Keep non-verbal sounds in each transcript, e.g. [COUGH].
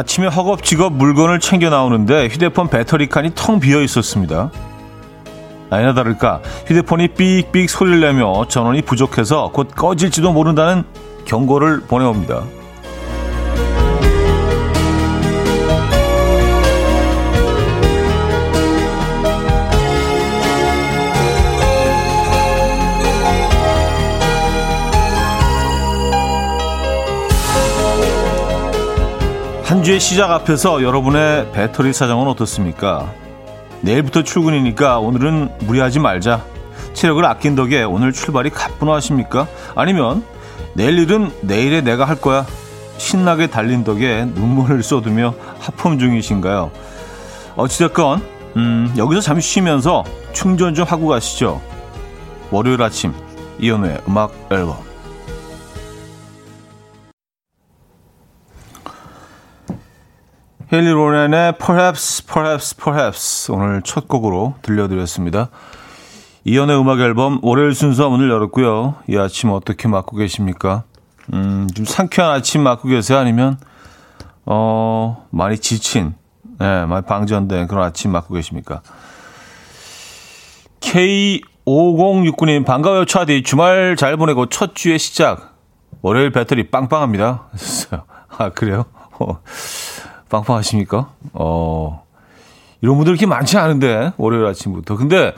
아침에 허겁지겁 물건을 챙겨 나오는데 휴대폰 배터리 칸이 텅 비어 있었습니다. 아니나 다를까 휴대폰이 삑삑 소리를 내며 전원이 부족해서 곧 꺼질지도 모른다는 경고를 보내옵니다. 한 주의 시작 앞에서 여러분의 배터리 사정은 어떻습니까? 내일부터 출근이니까 오늘은 무리하지 말자. 체력을 아낀 덕에 오늘 출발이 가뿐하 십니까? 아니면 내일 일은 내일에 내가 할 거야. 신나게 달린 덕에 눈물을 쏟으며 하품 중이신가요? 어찌됐건 음, 여기서 잠시 쉬면서 충전 좀 하고 가시죠. 월요일 아침 이연우의 음악 앨범 힐리 로렌의 Perhaps, Perhaps, Perhaps 오늘 첫 곡으로 들려드렸습니다. 이연의 음악 앨범 월요일 순서 문을 열었고요. 이 아침 어떻게 맞고 계십니까? 음, 좀 상쾌한 아침 맞고 계세요? 아니면 어, 많이 지친, 예, 네, 많이 방전된 그런 아침 맞고 계십니까? K5069님, 반가워요, 차디. 주말 잘 보내고 첫 주의 시작. 월요일 배터리 빵빵합니다. [LAUGHS] 아, 그래요? 어. 빵빵하십니까? 어, 이런 분들 이렇게 많지 않은데, 월요일 아침부터. 근데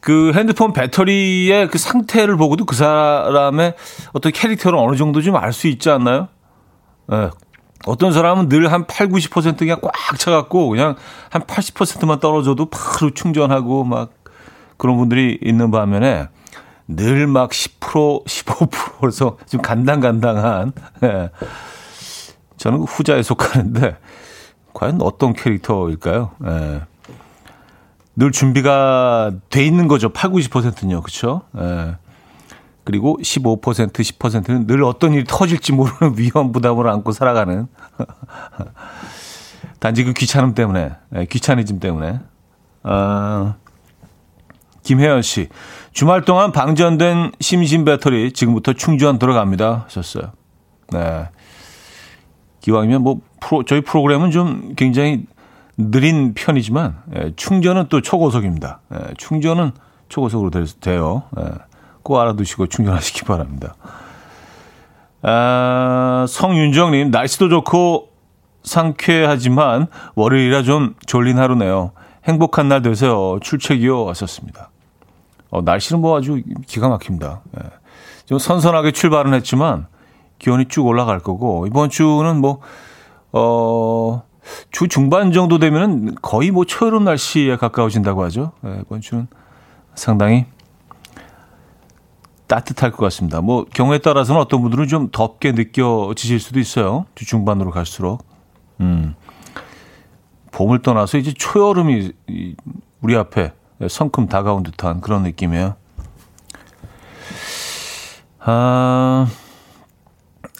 그 핸드폰 배터리의 그 상태를 보고도 그 사람의 어떤 캐릭터를 어느 정도 좀 알 수 있지 않나요? 예. 네. 어떤 사람은 늘 한 8, 90% 그냥 꽉 차갖고 그냥 한 80%만 떨어져도 바로 충전하고 막 그런 분들이 있는 반면에 늘 막 10%, 15%에서 좀 간당간당한, 예. 저는 그 후자에 속하는데 과연 어떤 캐릭터일까요? 예. 늘 준비가 돼 있는 거죠. 8, 90%는요. 그렇죠? 예. 그리고 15%, 10%는 늘 어떤 일이 터질지 모르는 [LAUGHS] 위험 부담을 안고 살아가는 [LAUGHS] 단지 그 귀찮음 때문에, 예, 귀차니즘 때문에. 아, 김혜연 씨, 주말 동안 방전된 심심 배터리 지금부터 충전 들어갑니다. 하셨어요. 네. 기왕이면 뭐 프로, 저희 프로그램은 좀 굉장히 느린 편이지만 예, 충전은 또 초고속입니다. 예, 충전은 초고속으로 될, 돼요. 예, 꼭 알아두시고 충전하시기 [LAUGHS] 바랍니다. 아, 성윤정님 날씨도 좋고 상쾌하지만 월요일이라 좀 졸린 하루네요. 행복한 날 되세요. 출첵이요. 왔었습니다. 어, 날씨는 뭐 아주 기가 막힙니다. 예. 좀 선선하게 출발은 했지만 기온이 쭉 올라갈 거고 이번 주는 뭐 어, 주 중반 정도 되면은 거의 뭐 초여름 날씨에 가까워진다고 하죠. 네, 이번 주는 상당히 따뜻할 것 같습니다. 뭐 경우에 따라서는 어떤 분들은 좀 덥게 느껴지실 수도 있어요. 주 중반으로 갈수록. 음. 봄을 떠나서 이제 초여름이 우리 앞에 성큼 다가온 듯한 그런 느낌이에요. 아,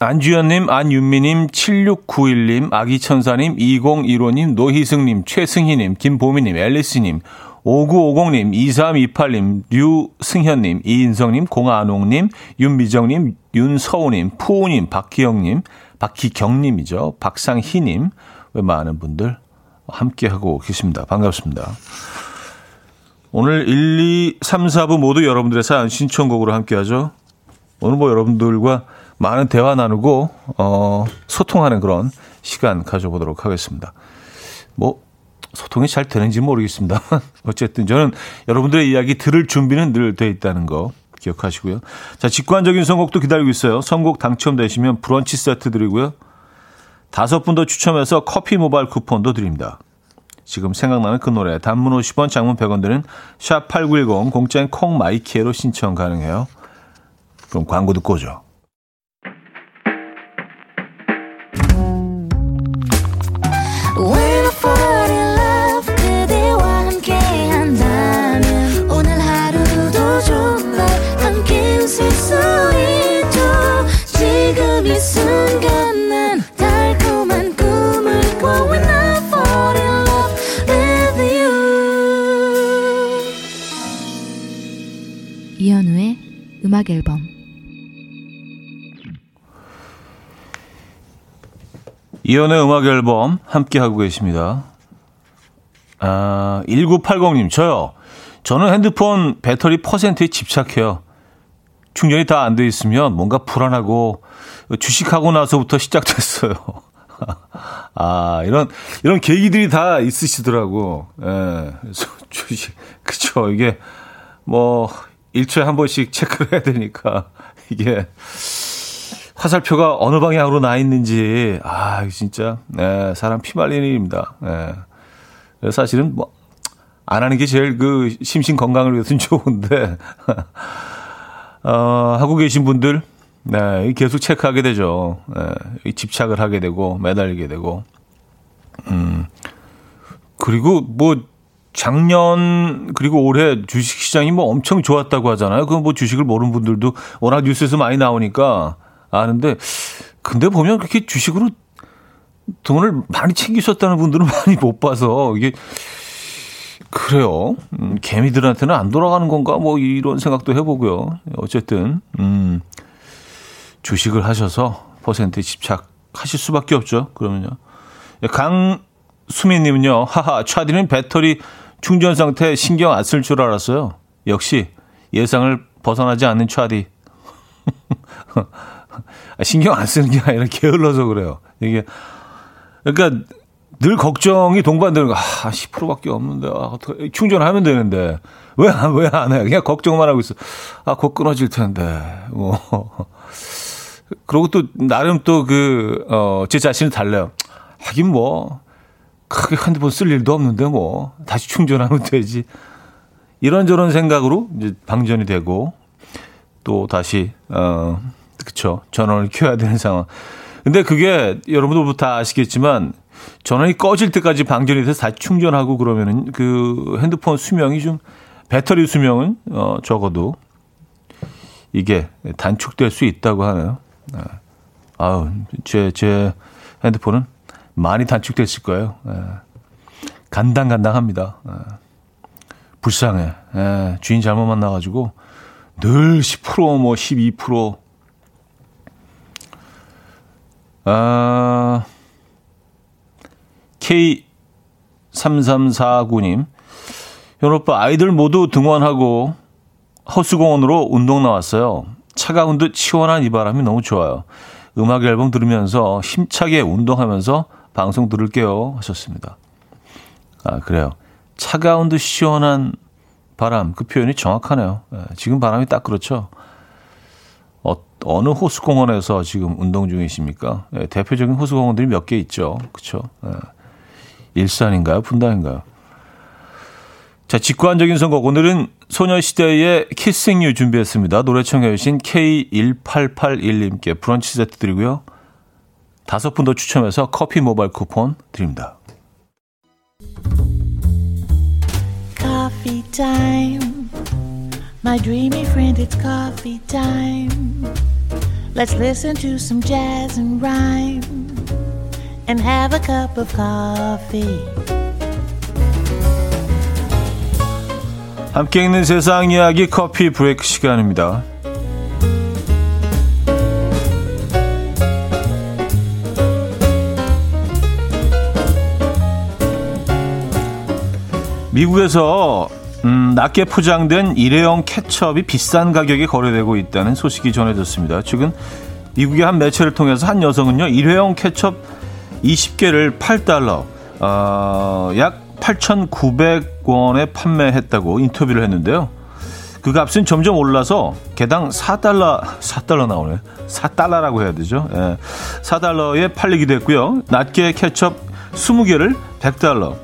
안주연님, 안윤미님, 7691님, 아기천사님, 2015님, 노희승님, 최승희님, 김보미님, 앨리스님, 5950님, 2328님, 류승현님, 이인성님, 공아농님, 윤미정님, 윤서우님, 푸우님, 박기영님, 박기경님이죠. 박상희님, 왜 많은 분들 함께하고 계십니다. 반갑습니다. 오늘 1, 2, 3, 4부 모두 여러분들의 사연 신청곡으로 함께하죠. 오늘 뭐 여러분들과 많은 대화 나누고 어, 소통하는 그런 시간 가져보도록 하겠습니다. 뭐 소통이 잘 되는지 모르겠습니다. [LAUGHS] 어쨌든 저는 여러분들의 이야기 들을 준비는 늘 돼 있다는 거 기억하시고요. 자, 직관적인 선곡도 기다리고 있어요. 선곡 당첨되시면 브런치 세트 드리고요. 다섯 분 더 추첨해서 커피 모바일 쿠폰도 드립니다. 지금 생각나는 그 노래 단문 50원 장문 100원 드는 샵8910 공짜인 콩마이키에로 신청 가능해요. 그럼 광고 듣고 오죠. 음악 앨범 이연의 음악 앨범 함께 하고 계십니다. 아, 1980님, 저요. 저는 핸드폰 배터리 퍼센트에 집착해요. 충전이 다 안 돼 있으면 뭔가 불안하고 주식하고 나서부터 시작됐어요. [LAUGHS] 아, 이런, 이런 계기들이 다 있으시더라고. 예. 그래서 주식, 그쵸. 이게 뭐, 일초에 한 번씩 체크를 해야 되니까, [LAUGHS] 이게, 화살표가 어느 방향으로 나 있는지, 아, 진짜, 네, 사람 피 말리는 일입니다. 네. 사실은 뭐, 안 하는 게 제일 그 심신 건강을 위해서는 [LAUGHS] 좋은데, 어, 하고 계신 분들, 네, 계속 체크하게 되죠. 네, 집착을 하게 되고, 매달리게 되고, 음, 그리고 뭐, 작년 그리고 올해 주식 시장이 뭐 엄청 좋았다고 하잖아요. 그뭐 주식을 모르는 분들도 워낙 뉴스에서 많이 나오니까 아는데 근데 보면 그렇게 주식으로 돈을 많이 챙기셨다는 분들은 [LAUGHS] 많이 못 봐서 이게 그래요. 음, 개미들한테는 안 돌아가는 건가 뭐 이런 생각도 해보고요. 어쨌든 음, 주식을 하셔서 퍼센트에 집착하실 수밖에 없죠. 그러면요. 강수민님은요. 하하 차디는 배터리 충전 상태 신경 안 쓸 줄 알았어요. 역시 예상을 벗어나지 않는 차디. [LAUGHS] 신경 안 쓰는 게 아니라 게을러서 그래요. 이게 그러니까 늘 걱정이 동반되는 거. 아, 10%밖에 없는데. 아, 충전하면 되는데. 왜, 왜 안 해? 그냥 걱정만 하고 있어. 아, 곧 끊어질 텐데. 뭐. 그리고 또, 나름 또 그, 어, 제 자신을 달래요. 하긴 뭐, 크게 핸드폰 쓸 일도 없는데 뭐, 다시 충전하면 [LAUGHS] 되지. 이런저런 생각으로 이제 방전이 되고, 또 다시, 어, 그쵸. 전원을 켜야 되는 상황. 근데 그게 여러분들도 다 아시겠지만, 전원이 꺼질 때까지 방전이 돼서 다시 충전하고 그러면은 그 핸드폰 수명이 좀 배터리 수명은 어 적어도 이게 단축될 수 있다고 하네요. 네. 아우 제 제 핸드폰은 많이 단축됐을 거예요. 네. 간당간당합니다. 네. 불쌍해. 네. 주인 잘못 만나가지고 늘 10%뭐 12% 아. K3349님, 현오빠 아이들 모두 등원하고 허수공원으로 운동 나왔어요. 차가운 듯 시원한 이 바람이 너무 좋아요. 음악 앨범 들으면서 힘차게 운동하면서 방송 들을게요. 하셨습니다. 아, 그래요. 차가운 듯 시원한 바람. 그 표현이 정확하네요. 예, 지금 바람이 딱 그렇죠. 어, 어느 호수공원에서 지금 운동 중이십니까? 예, 대표적인 호수공원들이 몇 개 있죠. 그렇죠. 예. 일산인가요? 분당인가요? 자, 직관적인 선곡. 오늘은 소녀시대의 키싱 유 준비했습니다. 노래 청해주신 K1881님께 브런치 세트 드리고요. 다섯 분 더 추첨해서 커피 모바일 쿠폰 드립니다. Coffee time. My dreamy friend, it's coffee time. Let's listen to some jazz and rhyme. and have a cup of coffee. 함께 있는 세상 이야기 커피 브레이크 시간입니다. 미국에서 음, 낮게 포장된 일회용 케첩이 비싼 가격에 거래되고 있다는 소식이 전해졌습니다. 최근 미국의 한 매체를 통해서 한 여성은요 일회용 케첩 20개를 8달러, 어, 약 8,900원에 판매했다고 인터뷰를 했는데요. 그 값은 점점 올라서 개당 4달러, 4달러 나오네. 4달러라고 해야 되죠. 예. 4달러에 팔리기도 했고요. 낱개 케첩 20개를 100달러,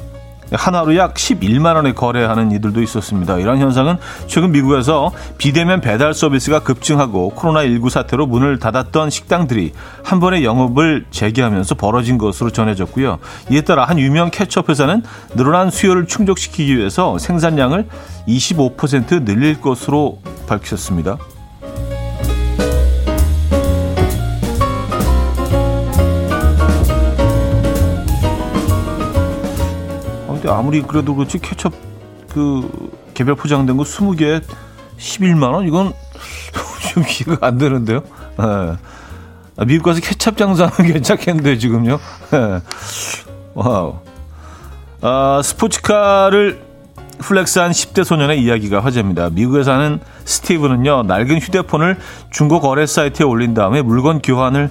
하나로 약 11만 원에 거래하는 이들도 있었습니다. 이런 현상은 최근 미국에서 비대면 배달 서비스가 급증하고 코로나19 사태로 문을 닫았던 식당들이 한 번에 영업을 재개하면서 벌어진 것으로 전해졌고요. 이에 따라 한 유명 케첩 회사는 늘어난 수요를 충족시키기 위해서 생산량을 25% 늘릴 것으로 밝혔습니다. 아무리 그래도 그렇지 케첩 그 개별 포장된 거 20개 11만 원 이건 [LAUGHS] 좀 이해가 안 되는데요. 네. 아, 미국 가서 케찹 장사하면 [LAUGHS] 괜찮겠는데, 지금요? 네. 와우. 아, 스포츠카를 flex한 10대 소년의 이야기가 화제입니다. 미국에 사는 스티브는요, 낡은 휴대폰을 중고 거래 사이트에 올린 다음에 물건 교환을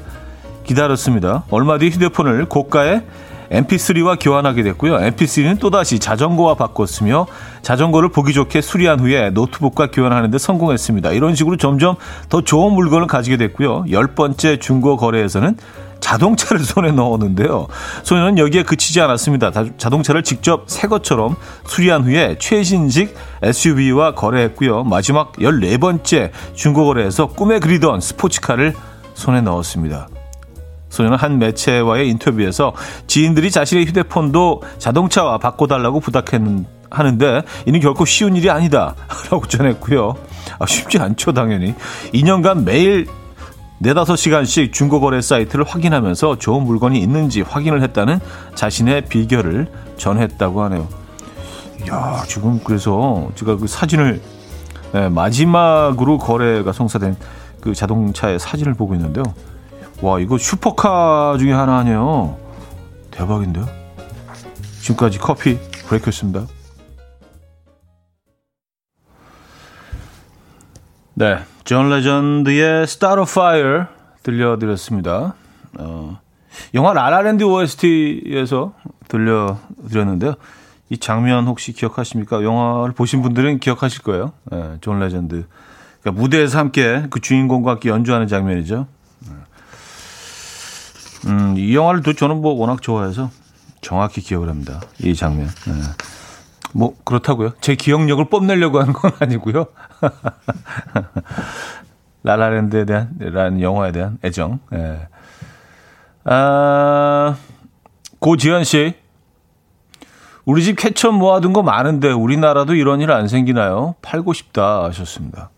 기다렸습니다. 얼마 뒤 휴대폰을 고가의 MP3와 교환하게 됐고요. MP3는 또다시 자전거와 바꿨으며 자전거를 보기 좋게 수리한 후에 노트북과 교환하는 데 성공했습니다. 이런 식으로 점점 더 좋은 물건을 가지게 됐고요. 열 번째 중고 거래에서는 자동차를 [LAUGHS] 손에 넣었는데요. 소녀는 여기에 그치지 않았습니다. 자동차를 직접 새 것처럼 수리한 후에 최신식 SUV와 거래했고요. 마지막 14번째 중고거래에서 꿈에 그리던 스포츠카를 손에 넣었습니다. 소녀는 한 매체와의 인터뷰에서 지인들이 자신의 휴대폰도 자동차와 바꿔달라고 부탁했는데 하는데 이는 결코 쉬운 일이 아니다 [LAUGHS] 라고 전했고요. 아, 쉽지 않죠 당연히. 2년간 매일 네다섯 시간씩 중고거래 사이트를 확인하면서 좋은 물건이 있는지 확인을 했다는 자신의 비결을 전했다고 하네요. 야 지금 그래서 제가 그 사진을 네, 마지막으로 거래가 성사된 그 자동차의 사진을 보고 있는데요. 와 이거 슈퍼카 중에 하나 아니에요. 대박인데요. 지금까지 Coffee Break였습니다. 네, 존 레전드의 Start a Fire 들려드렸습니다. 어, 영화 La La Land OST에서 들려드렸는데요. 이 장면 혹시 기억하십니까? 영화를 보신 분들은 기억하실 거예요. 네, 존 레전드. 그러니까 무대에서 함께 그 주인공과 함께 연주하는 장면이죠. 네. 음, 이 영화를 또 저는 뭐 워낙 좋아해서 정확히 기억을 합니다. 이 장면. 네. 뭐 그렇다고요. 제 기억력을 뽐내려고 하는 건 [LAUGHS] 아니고요. [LAUGHS] La La Land에 대한 라는 영화에 대한 애정. 예. 아, 고지현 씨. 우리 집 케첩 모아둔 거 많은데 우리나라도 이런 일 안 생기나요? 팔고 싶다 하셨습니다.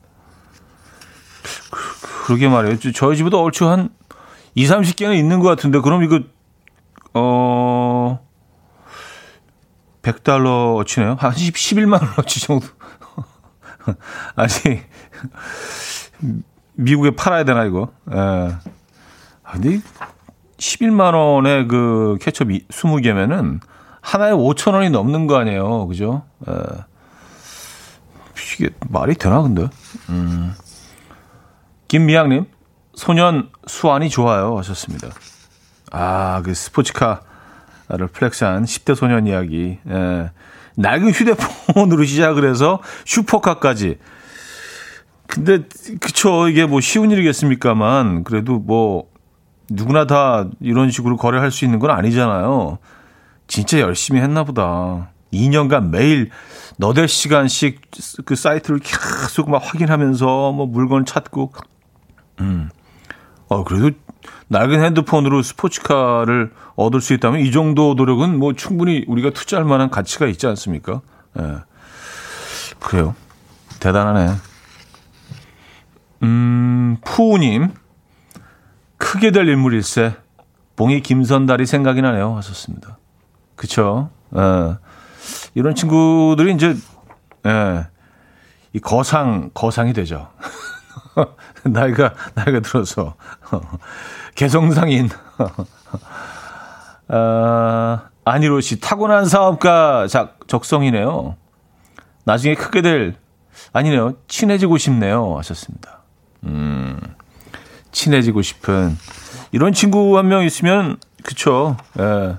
그, 그러게 말이에요. 저희 집에도 얼추 한 2, 30개는 있는 것 같은데 그럼 이거 어 100달러어치네요. 한 10, 11만 원어치 정도. [LAUGHS] 아니, 미국에 팔아야 되나, 이거? 예. 아, 근데 11만 원의 그 케첩 20개면은 하나에 5천 원이 넘는 거 아니에요. 그죠? 예. 이게 말이 되나, 근데? 음. 김미양님, 소년 수완이 좋아요. 하셨습니다. 아, 그 스포츠카 를 플렉스한 10대 소년 이야기. 예. 낡은 휴대폰으로 [LAUGHS] 시작을 해서 슈퍼카까지. 근데 그쵸 이게 뭐 쉬운 일이겠습니까만 그래도 뭐 누구나 다 이런 식으로 거래할 수 있는 건 아니잖아요. 진짜 열심히 했나 보다. 2년간 매일 너댓 시간씩 그 사이트를 계속 막 확인하면서 뭐 물건 찾고 음. 어 그래도 낡은 핸드폰으로 스포츠카를 얻을 수 있다면 이 정도 노력은 뭐 충분히 우리가 투자할 만한 가치가 있지 않습니까? 예. 그래요. 대단하네. 음, 푸우님. 크게 될 인물일세. 봉이 김선달이 생각이 나네요. 하셨습니다. 그쵸. 예. 이런 친구들이 이제, 예. 이 거상, 거상이 되죠. [LAUGHS] [LAUGHS] 나이가, 나이가 들어서. [LAUGHS] 개성상인. [LAUGHS] 아, 안희로 씨, 타고난 사업가 작, 적성이네요. 나중에 크게 될, 아니네요. 친해지고 싶네요. 하셨습니다. 음, 친해지고 싶은. 이런 친구 한 명 있으면, 그쵸. 예.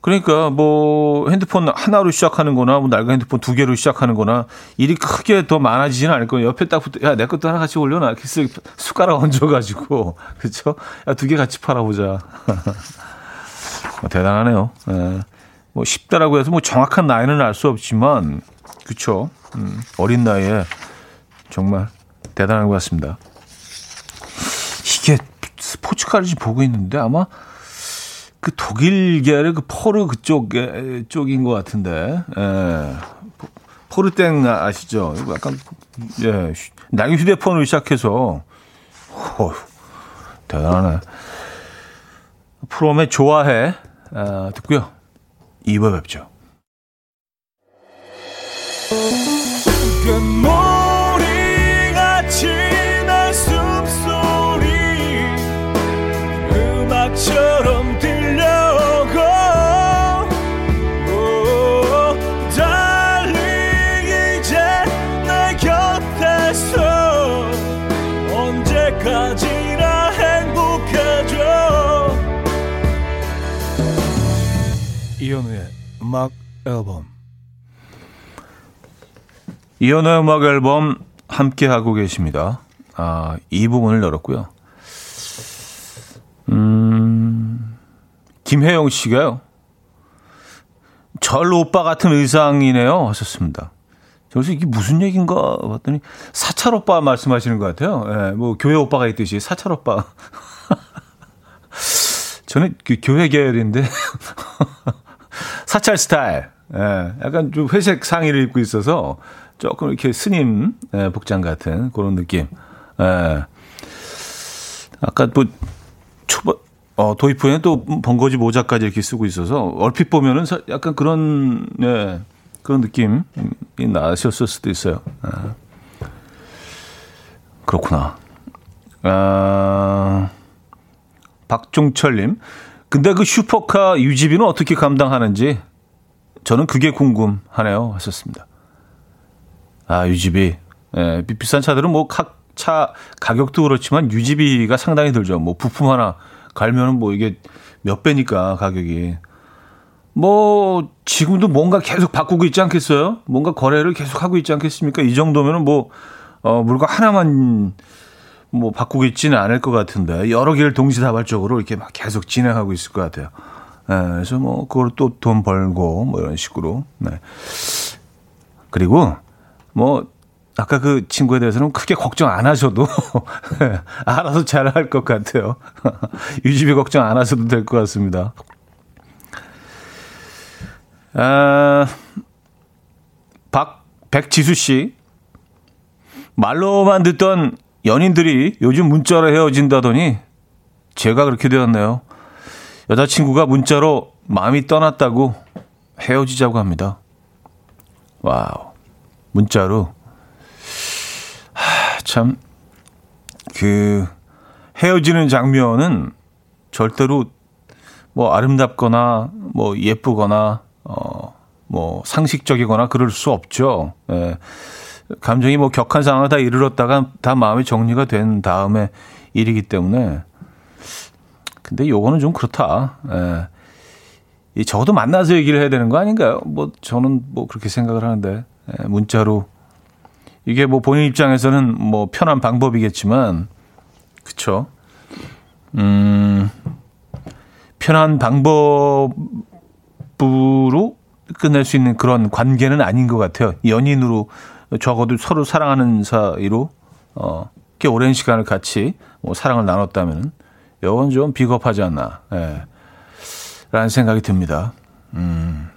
그러니까 뭐 핸드폰 하나로 시작하는 거나 뭐 낡은 핸드폰 두 개로 시작하는 거나 일이 크게 더 많아지지는 않을 거예요. 옆에 딱 붙어, 야, 내 것도 하나 같이 올려놔. 이렇게 숟가락 얹어 가지고. [LAUGHS] 그쵸? 야, 두 개 같이 팔아 보자. [LAUGHS] 뭐 대단하네요. 예. 뭐 쉽다라고 해서 뭐 정확한 나이는 알 수 없지만, 그쵸? 음, 어린 나이에 정말 대단한 것 같습니다. 이게 스포츠카를 보고 있는데 아마 그 독일계의 그 포르 그쪽 쪽인 것 같은데, 예. 포르땡 아시죠? 약간 예, 낭 휴대폰으로 시작해서 어, 대단하네. 프롬의 좋아해 아, 듣고요. 2부 뵙죠. 노래처럼 음악 앨범 이현우의 음악 앨범 함께 하고 계십니다. 아, 이 부분을 열었고요. 음, 김혜영 씨가요. 절 오빠 같은 의상이네요. 하셨습니다. 저기서 이게 무슨 얘기인가 봤더니 사찰 오빠 말씀하시는 것 같아요. 예, 뭐 교회 오빠가 있듯이 사찰 오빠. [LAUGHS] 저는 그 교회 계열인데 [LAUGHS] 사찰 스타일. 예, 약간 좀 회색 상의를 입고 있어서 조금 이렇게 스님 예, 복장 같은 그런 느낌. 예. 아까 뭐 초반 어, 도입 후에 또 번거지 모자까지 이렇게 쓰고 있어서 얼핏 보면은 약간 그런 예, 그런 느낌이 나셨을 수도 있어요. 아. 그렇구나. 아, 박종철님. 근데 그 슈퍼카 유지비는 어떻게 감당하는지 저는 그게 궁금하네요. 하셨습니다. 아, 유지비. 예, 비싼 차들은 뭐 각 차 가격도 그렇지만 유지비가 상당히 들죠. 뭐 부품 하나 갈면은 뭐 이게 몇 배니까 가격이. 뭐 지금도 뭔가 계속 바꾸고 있지 않겠어요? 뭔가 거래를 계속 하고 있지 않겠습니까? 이 정도면은 뭐 어, 물건 하나만 뭐 바꾸고 있지는 않을 것 같은데 여러 개를 동시다발적으로 이렇게 막 계속 진행하고 있을 것 같아요. 네, 그래서 뭐 그걸 또 돈 벌고 뭐 이런 식으로. 네. 그리고 뭐 아까 그 친구에 대해서는 크게 걱정 안 하셔도 [LAUGHS] 알아서 잘 할 것 같아요. [LAUGHS] 유지비 걱정 안 하셔도 될 것 같습니다. 아, 박 백지수 씨 말로만 듣던 연인들이 요즘 문자로 헤어진다더니 제가 그렇게 되었네요. 여자친구가 문자로 마음이 떠났다고 헤어지자고 합니다. 와우. 문자로. 하, 참, 그, 헤어지는 장면은 절대로 뭐 아름답거나 뭐 예쁘거나, 어, 뭐 상식적이거나 그럴 수 없죠. 예. 감정이 뭐 격한 상황을 다 이르렀다가 다 마음이 정리가 된 다음에 일이기 때문에 근데 요거는 좀 그렇다. 예. 적어도 만나서 얘기를 해야 되는 거 아닌가요? 뭐 저는 뭐 그렇게 생각을 하는데 예, 문자로 이게 뭐 본인 입장에서는 뭐 편한 방법이겠지만 그쵸? 음 편한 방법으로 끝낼 수 있는 그런 관계는 아닌 것 같아요. 연인으로 적어도 서로 사랑하는 사이로 어, 꽤 오랜 시간을 같이 뭐 사랑을 나눴다면 이건 좀 비겁하지 않나, 예, 라는 생각이 듭니다. 음,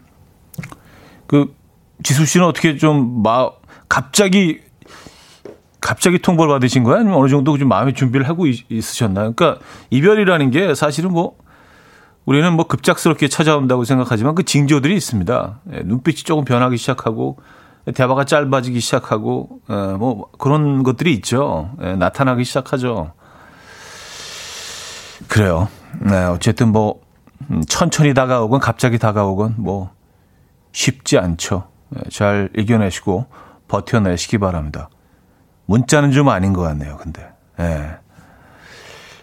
그 지수 씨는 어떻게 좀 마, 갑자기 갑자기 통보를 받으신 거예요? 아니면 어느 정도 좀 마음의 준비를 하고 있, 으셨나요 그러니까 이별이라는 게 사실은 뭐 우리는 뭐 급작스럽게 찾아온다고 생각하지만 그 징조들이 있습니다. 예, 눈빛이 조금 변하기 시작하고 대화가 짧아지기 시작하고 에, 어, 뭐 그런 것들이 있죠. 에, 나타나기 시작하죠. 그래요. 네, 어쨌든 뭐 음, 천천히 다가오건 갑자기 다가오건 뭐 쉽지 않죠. 네, 잘 이겨내시고 버텨내시기 바랍니다. 문자는 좀 아닌 것 같네요. 근데 네.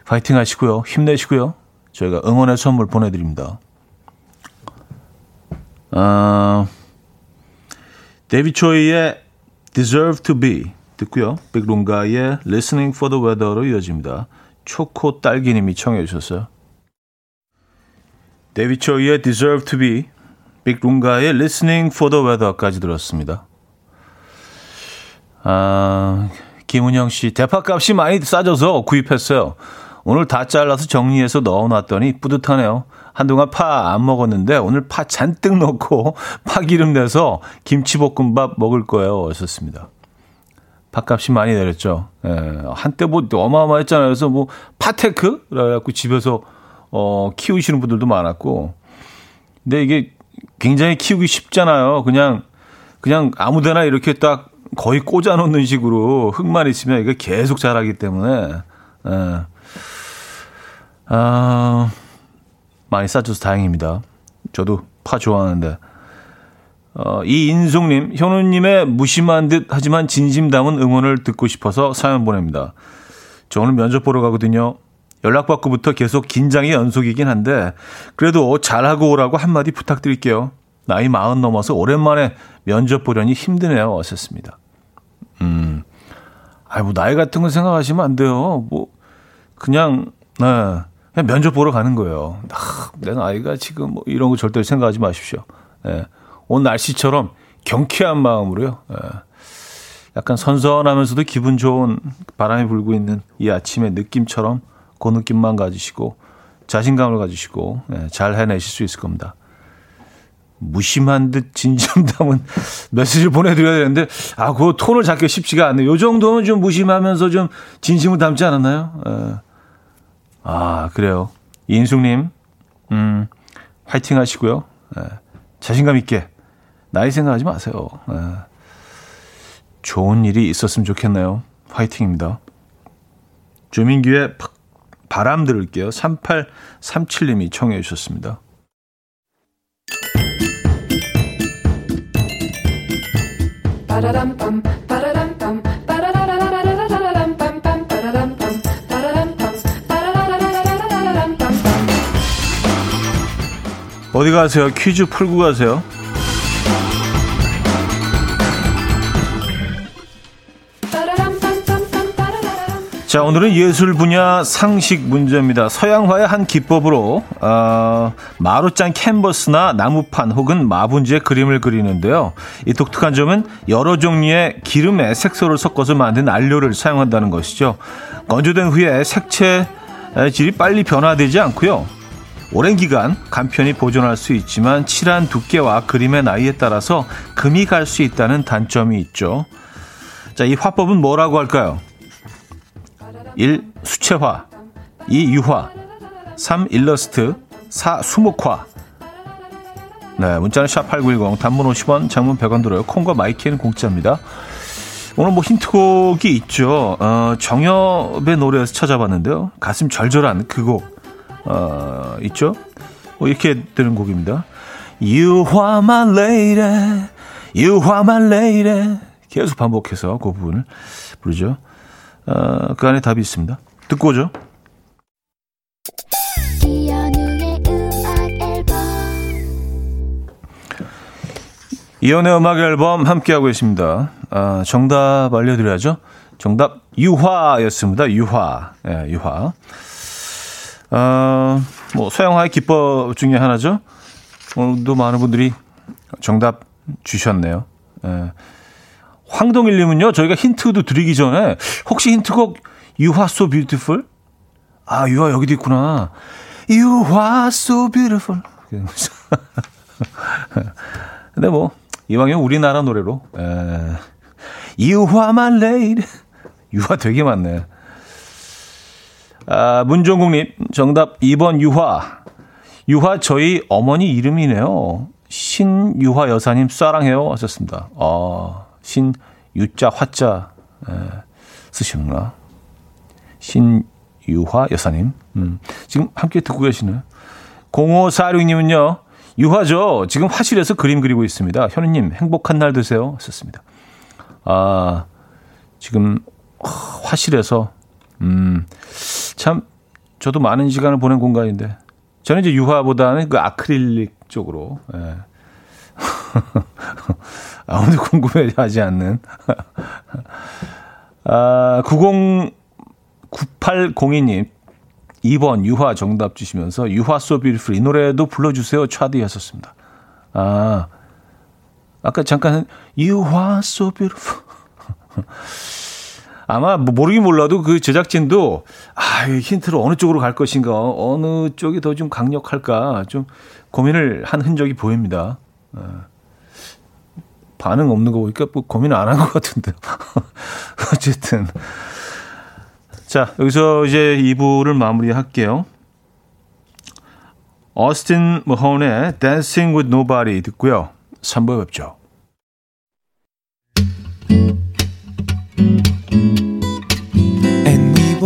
파이팅 하시고요. 힘내시고요. 저희가 응원의 선물 보내드립니다. 아. 데이비드 초이의 Deserve to Be 듣고요. 빅 룽가의 Listening for the Weather로 이어집니다. 초코 딸기님이 청해 주셨어요. 데이비드 초이의 Deserve to Be, 빅 룽가의 Listening for the Weather까지 들었습니다. 아, 김은영 씨, 대파값이 많이 싸져서 구입했어요. 오늘 다 잘라서 정리해서 넣어놨더니 뿌듯하네요. 한동안 파 안 먹었는데 오늘 파 잔뜩 넣고 [LAUGHS] 파기름 내서 김치볶음밥 먹을 거예요. 하셨습니다. 파값이 많이 내렸죠. 예, 한때 뭐 어마어마했잖아요. 그래서 뭐 파테크? 그래갖고 집에서 어, 키우시는 분들도 많았고. 근데 이게 굉장히 키우기 쉽잖아요. 그냥, 그냥 아무 데나 이렇게 딱 거의 꽂아 놓는 식으로 흙만 있으면 이게 계속 자라기 때문에. 예. 아, 많이 싸줘서 다행입니다. 저도 파 좋아하는데. 어, 이인숙님, 현우님의 무심한 듯 하지만 진심 담은 응원을 듣고 싶어서 사연 보냅니다. 저 오늘 면접 보러 가거든요. 연락받고부터 계속 긴장의 연속이긴 한데, 그래도 잘하고 오라고 한마디 부탁드릴게요. 나이 마흔 넘어서 오랜만에 면접 보려니 힘드네요. 어셨습니다. 음, 아이, 뭐, 나이 같은 거 생각하시면 안 돼요. 뭐, 그냥, 네, 그냥 면접 보러 가는 거예요. 아, 내 나이가 지금 뭐 이런 거 절대 생각하지 마십시오. 네, 오늘 날씨처럼 경쾌한 마음으로요. 네, 약간 선선하면서도 기분 좋은 바람이 불고 있는 이 아침의 느낌처럼 그 느낌만 가지시고 자신감을 가지시고 네, 잘 해내실 수 있을 겁니다. 무심한 듯 진심 담은 [LAUGHS] 메시지를 보내드려야 되는데, 아, 그 톤을 잡기 쉽지가 않네요. 요 정도는 좀 무심하면서 좀 진심을 담지 않았나요? 에. 아, 그래요. 이인숙님, 음, 화이팅 하시고요. 에. 자신감 있게. 나이 생각하지 마세요. 에. 좋은 일이 있었으면 좋겠네요. 화이팅입니다. 조민규의 바람 들을게요. 3837님이 청해 주셨습니다. 어디 가세요? 퀴즈 풀고 가세요. 자, 오늘은 예술 분야 상식 문제입니다. 서양화의 한 기법으로 어, 마루짠 캔버스나 나무판 혹은 마분지에 그림을 그리는데요. 이 독특한 점은 여러 종류의 기름에 색소를 섞어서 만든 안료를 사용한다는 것이죠. 건조된 후에 색채 질이 빨리 변화되지 않고요. 오랜 기간 간편히 보존할 수 있지만 칠한 두께와 그림의 나이에 따라서 금이 갈 수 있다는 단점이 있죠. 자, 이 화법은 뭐라고 할까요? 1. 수채화 2. 유화 3. 일러스트 4. 수묵화 네, 문자는 샵8910 단문 50원 장문 100원 들어요. 콩과 My K는 공짜입니다. 오늘 뭐 힌트곡이 있죠. 어, 정엽의 노래에서 찾아봤는데요. 가슴 절절한 그 곡, 어, 있죠. 뭐 이렇게 되는 곡입니다. You are my lady, you are my lady. 계속 반복해서 그 부분을 부르죠. 어, 그 안에 답이 있습니다. 듣고 오죠. 이연의 음악 앨범 함께하고 있습니다. 아, 정답 알려드려야죠. 정답 유화였습니다. 유화. 예, 유화. 어, 뭐 서양화의 기법 중에 하나죠. 오늘도 많은 분들이 정답 주셨네요. 예. 황동일님은요, 저희가 힌트도 드리기 전에 혹시 힌트곡 You are so beautiful? 아, 유화 여기도 있구나. You are so beautiful. [LAUGHS] 근데 뭐, 이왕이면 우리나라 노래로. 에, You are my lady. 유화 되게 많네. 아, 문종국님, 정답 2번 유화. 유화 저희 어머니 이름이네요. 신유화 여사님 사랑해요 하셨습니다. 아. 신 유자 화자 에, 쓰시는구나. 신유화 여사님. 음, 지금 함께 듣고 계시네요. 0546님은요. 유화죠. 지금 화실에서 그림 그리고 있습니다. 현우님 행복한 날 되세요. 썼습니다. 아 지금 화실에서 음, 참 저도 많은 시간을 보낸 공간인데 저는 이제 유화보다는 그 아크릴릭 쪽으로 예. [LAUGHS] 아무도 궁금해하지 않는. [LAUGHS] 아, 90, 9802님. 2번 유화 정답 주시면서 유화 beautiful 이 노래도 불러주세요 차디 하셨습니다. 아, 아까 잠깐 유화 beautiful. [LAUGHS] 아마 뭐 모르긴 몰라도 그 제작진도 아, 힌트를 어느 쪽으로 갈 것인가, 어느 쪽이 더 좀 강력할까 좀 고민을 한 흔적이 보입니다. 아. 반응 없는 거 보니까 뭐 고민 안 한 것 같은데. [LAUGHS] 어쨌든. 자, 여기서 이제 2부를 마무리할게요. 어스틴 머혼의 Dancing with Nobody 듣고요. 3부에 뵙죠.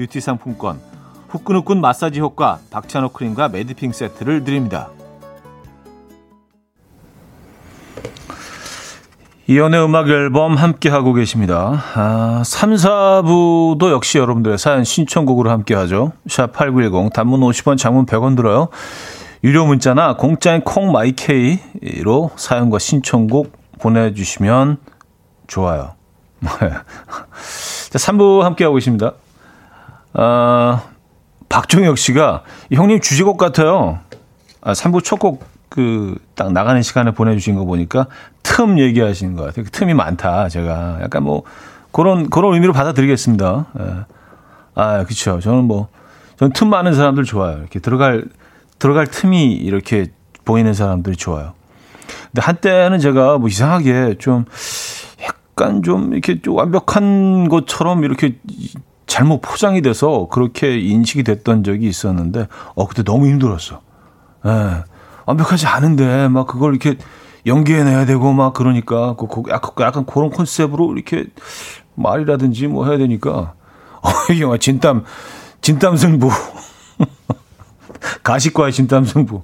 뷰티 상품권, 후끈후끈 마사지 효과 박찬호 크림과 매디핑 세트를 드립니다. 이현우의 음악 앨범 함께하고 계십니다. 아, 3, 4부도 역시 여러분들의 사연 신청곡으로 함께하죠. 샵8910 단문 50원 장문 100원 들어요. 유료 문자나 공짜인 콩마이케이로 사연과 신청곡 보내주시면 좋아요. [LAUGHS] 자, 3부 함께하고 계십니다. 아, 박종혁 씨가 형님 주제곡 같아요. 아, 3부 첫 곡 그 딱 나가는 시간에 보내주신 거 보니까 틈 얘기하시는 것 같아요. 그 틈이 많다. 제가 약간 뭐 그런 그런 의미로 받아들이겠습니다. 예. 아, 그렇죠. 저는 뭐 저는 틈 많은 사람들 좋아요. 이렇게 들어갈 들어갈 틈이 이렇게 보이는 사람들이 좋아요. 근데 한때는 제가 뭐 이상하게 좀 약간 좀 이렇게 좀 완벽한 것처럼 이렇게 잘못 포장이 돼서 그렇게 인식이 됐던 적이 있었는데 어 그때 너무 힘들었어. 예. 완벽하지 않은데 막 그걸 이렇게 연기해내야 되고 막 그러니까 그, 그 약간, 약간 그런 컨셉으로 이렇게 말이라든지 뭐 해야 되니까 [LAUGHS] 어 이게 막 진땀 진땀 승부 [LAUGHS] 가식과의 진땀 승부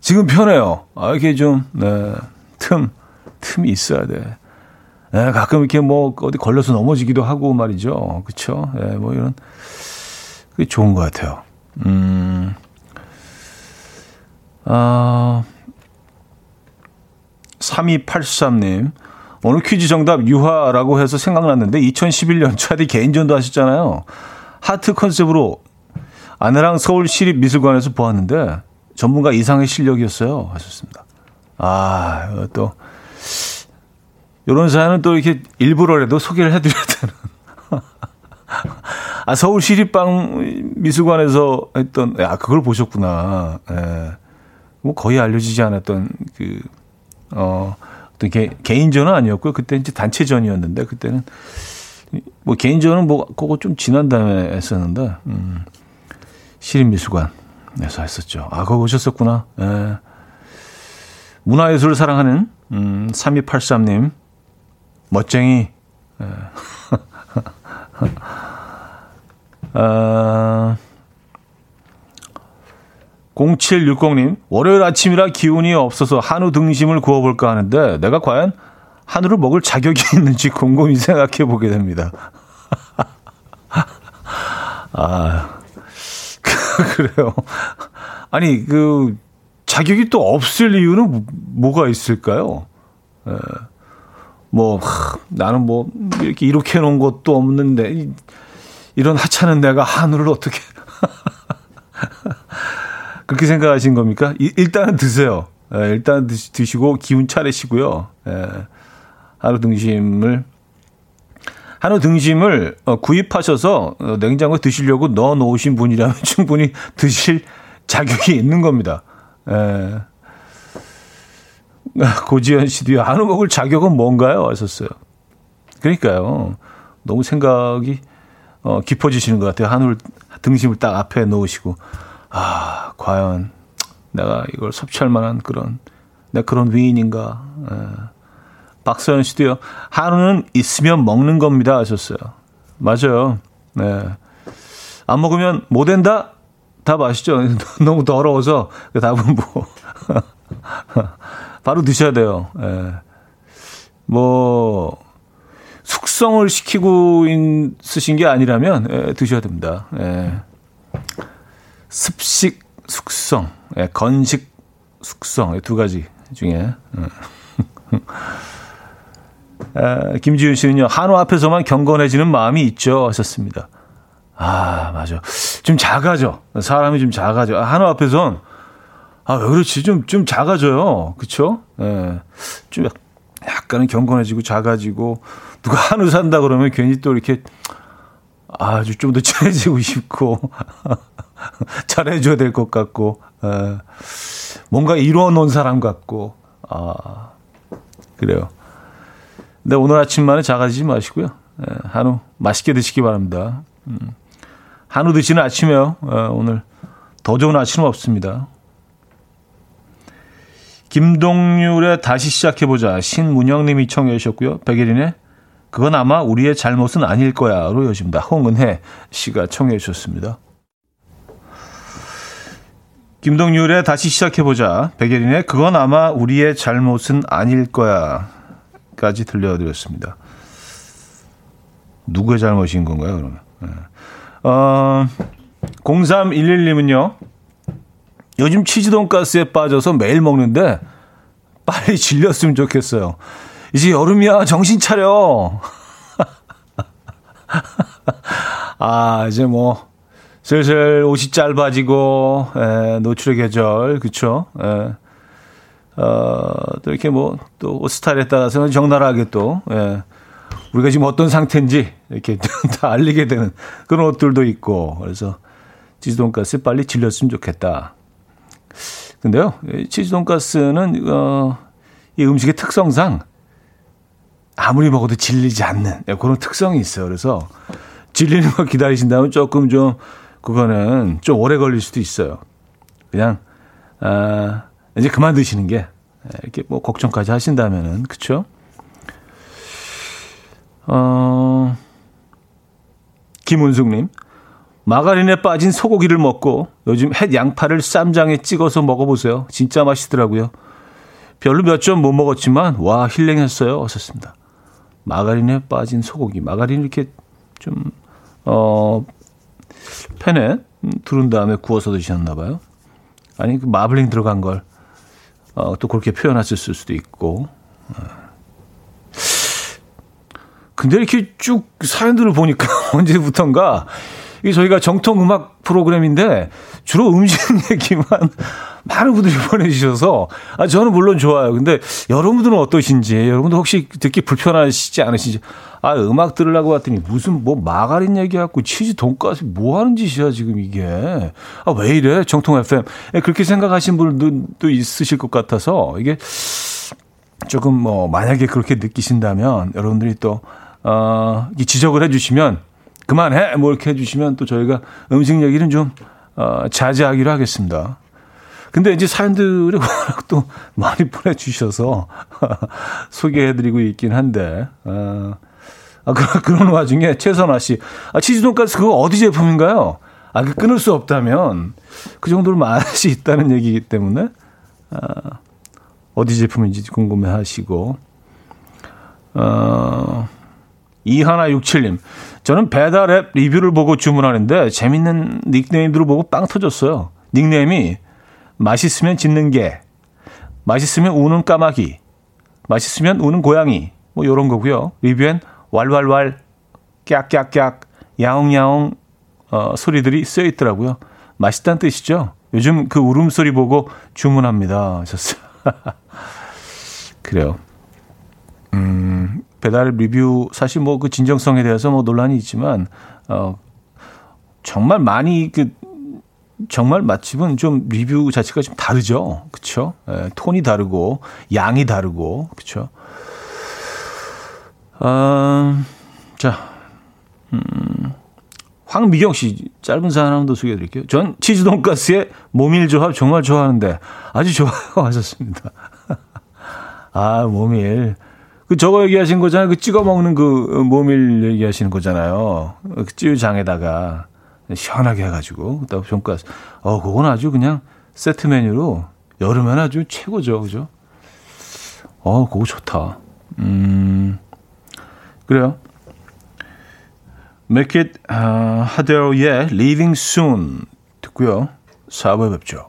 지금 편해요. 아 이게 좀 네, 틈 틈이 있어야 돼. 네, 가끔 이렇게 뭐 어디 걸려서 넘어지기도 하고 말이죠. 그렇죠? 네, 뭐 이런 그게 좋은 것 같아요. 음. 아, 3283님. 오늘 퀴즈 정답 유화라고 해서 생각났는데 2011년 차디 개인전도 하셨잖아요. 하트 컨셉으로 아내랑 서울시립미술관에서 보았는데 전문가 이상의 실력이었어요. 하셨습니다. 아, 또 이런 사연은 또 이렇게 일부러라도 소개를 해드려야 되는. 아, 서울 시립방 미술관에서 했던, 야, 그걸 보셨구나. 예. 뭐 거의 알려지지 않았던 그, 어, 어떤 개, 개인전은 아니었고요. 그때 이제 단체전이었는데, 그때는 뭐 개인전은 뭐, 그거 좀 지난 다음에 했었는데, 음, 시립미술관에서 했었죠. 아, 그거 오셨었구나. 예. 문화예술을 사랑하는, 음, 3283님, 멋쟁이, 예. [LAUGHS] 아, 0760님, 월요일 아침이라 기운이 없어서 한우 등심을 구워볼까 하는데 내가 과연 한우를 먹을 자격이 [LAUGHS] 있는지 곰곰이 생각해 보게 됩니다. [LAUGHS] 아, 그래요. 아니, 그, 자격이 또 없을 이유는 뭐가 있을까요? 에, 뭐, 하, 나는 뭐, 이렇게 이렇게 해놓은 것도 없는데, 이런 하찮은 내가 한우를 어떻게. [LAUGHS] 그렇게 생각하신 겁니까? 일단은 드세요. 예, 일단 드시 고 기운 차리시고요. 예. 한우 등심을 한우 등심을 어, 구입하셔서 어, 냉장고에 드시려고 넣어 놓으신 분이라면 [LAUGHS] 충분히 드실 자격이 있는 겁니다. 에. [LAUGHS] 고지현 씨도요. 한우 먹을 자격은 뭔가요? 하셨어요. 그러니까요. 너무 생각이 어, 깊어지시는 것 같아요. 한우 등심을 딱 앞에 놓으시고 아 과연 내가 이걸 섭취할 만한 그런 내가 그런 위인인가. 에. 박서연 씨도요. 한우는 있으면 먹는 겁니다. 하셨어요. 맞아요. 네. 안 먹으면 못 된다? 다 아시죠? [LAUGHS] 너무 더러워서 답은 뭐 [LAUGHS] 바로 드셔야 돼요. 예. 뭐 숙성을 시키고 있으신 게 아니라면 예, 드셔야 됩니다. 예. 습식 숙성, 예, 건식 숙성 두 가지 중에. 예. 에, [LAUGHS] 김지윤 씨는요, 한우 앞에서만 경건해지는 마음이 있죠. 하셨습니다. 아, 맞아. 좀 작아져. 사람이 좀 작아져. 아, 한우 앞에선, 아, 왜 그렇지? 좀, 좀 작아져요. 그쵸? 예. 좀 약간은 경건해지고 작아지고, 누가 한우 산다 그러면 괜히 또 이렇게 아주 좀 더 친해지고 싶고, [LAUGHS] 잘해줘야 될 것 같고, 예. 뭔가 이루어 놓은 사람 같고, 아, 그래요. 근데 오늘 아침만에 작아지지 마시고요. 예, 한우 맛있게 드시기 바랍니다. 음. 한우 드시는 아침에요. 예, 오늘 더 좋은 아침은 없습니다. 김동률의 다시 시작해보자. 신문영님이 청해 주셨고요. 백예린의 그건 아마 우리의 잘못은 아닐 거야로 여집니다. 홍은혜 씨가 청해 주셨습니다. 김동률의 다시 시작해보자. 백예린의 그건 아마 우리의 잘못은 아닐 거야. 까지 들려드렸습니다. 누구의 잘못인 건가요, 그러면? 네. 어, 0311님은요, 요즘 치즈 돈가스에 빠져서 매일 먹는데 빨리 질렸으면 좋겠어요. 이제 여름이야, 정신 차려. [LAUGHS] 아, 이제 뭐, 슬슬 옷이 짧아지고, 에, 노출의 계절, 그쵸? 에, 어, 또 이렇게 뭐, 또 스타일에 따라서는 적나라하게 또, 예, 우리가 지금 어떤 상태인지 이렇게 [LAUGHS] 다 알리게 되는 그런 옷들도 있고, 그래서 치즈 돈가스 빨리 질렸으면 좋겠다. 근데요, 치즈 돈가스는, 어, 이 음식의 특성상 아무리 먹어도 질리지 않는 예, 그런 특성이 있어요. 그래서 질리는 거 기다리신다면 조금 좀, 그거는 좀 오래 걸릴 수도 있어요. 그냥, 아, 이제 그만 드시는 게 이렇게 뭐 걱정까지 하신다면은 그쵸? 어, 김은숙님 마가린에 빠진 소고기를 먹고 요즘 햇 양파를 쌈장에 찍어서 먹어보세요. 진짜 맛있더라고요. 별로 몇 점 못 먹었지만 와 힐링했어요. 어셨습니다. 마가린에 빠진 소고기. 마가린 이렇게 좀 어, 팬에 두른 다음에 구워서 드셨나 봐요. 아니 그 마블링 들어간 걸 어, 또 그렇게 표현하셨을 수도 있고. 어. 근데 이렇게 쭉 사연들을 보니까 [LAUGHS] 언제부턴가 이 저희가 정통 음악 프로그램인데 주로 음식 [LAUGHS] 얘기만 많은 분들이 보내주셔서 아 저는 물론 좋아요. 근데 여러분들은 어떠신지 여러분들 혹시 듣기 불편하시지 않으신지 아 음악 들으려고 봤더니 무슨 뭐 마가린 얘기하고 치즈 돈까스 뭐 하는 짓이야 지금 이게. 아 왜 이래? 정통 FM 예, 그렇게 생각하신 분들도 있으실 것 같아서 이게 조금 뭐 만약에 그렇게 느끼신다면 여러분들이 또 어, 지적을 해주시면 그만해 뭐 이렇게 해주시면 또 저희가 음식 얘기는 좀 어, 자제하기로 하겠습니다. 근데 이제 사연들이 워낙 [LAUGHS] 또 많이 보내주셔서 [LAUGHS] 소개해드리고 있긴 한데 어, 아, 그, 그런 와중에 최선아 씨, 아, 치즈 돈가스 그거 어디 제품인가요? 아, 그 끊을 수 없다면 그 정도로 맛이 있다는 얘기이기 때문에 아, 어디 제품인지 궁금해 하시고 어, 이하나67님. 저는 배달 앱 리뷰를 보고 주문하는데 재밌는 닉네임들을 보고 빵 터졌어요. 닉네임이 맛있으면 짖는 게, 맛있으면 우는 까마귀, 맛있으면 우는 고양이, 뭐 요런 거고요. 리뷰엔 왈왈왈, 깍깍깍, 야옹야옹 어, 소리들이 쓰여 있더라고요. 맛있다는 뜻이죠. 요즘 그 울음소리 보고 주문합니다. 하셨어요. [LAUGHS] 그래요. 음, 배달 리뷰 사실 뭐 그 진정성에 대해서 뭐 논란이 있지만 어 정말 많이 그 정말 맛집은 좀 리뷰 자체가 좀 다르죠. 그쵸? 예, 톤이 다르고, 양이 다르고, 그쵸? 아, 자, 음, 황미경 씨, 짧은 사연 한번 더 소개해 드릴게요. 전 치즈 돈가스의 모밀 조합 정말 좋아하는데, 아주 좋아요. 하셨습니다. [LAUGHS] 아, 모밀. 그 저거 얘기하신 거잖아요. 그 찍어 먹는 그 모밀 얘기하시는 거잖아요. 그 찌유장에다가. 시원하게 해가지고 그다음 돈가스. 어, 그건 아주 그냥 세트 메뉴로 여름엔 아주 최고죠, 그죠? 어, 그거 좋다. 음, 그래요. Make it uh, harder의 Leaving Soon 듣고요. 4부에 뵙죠.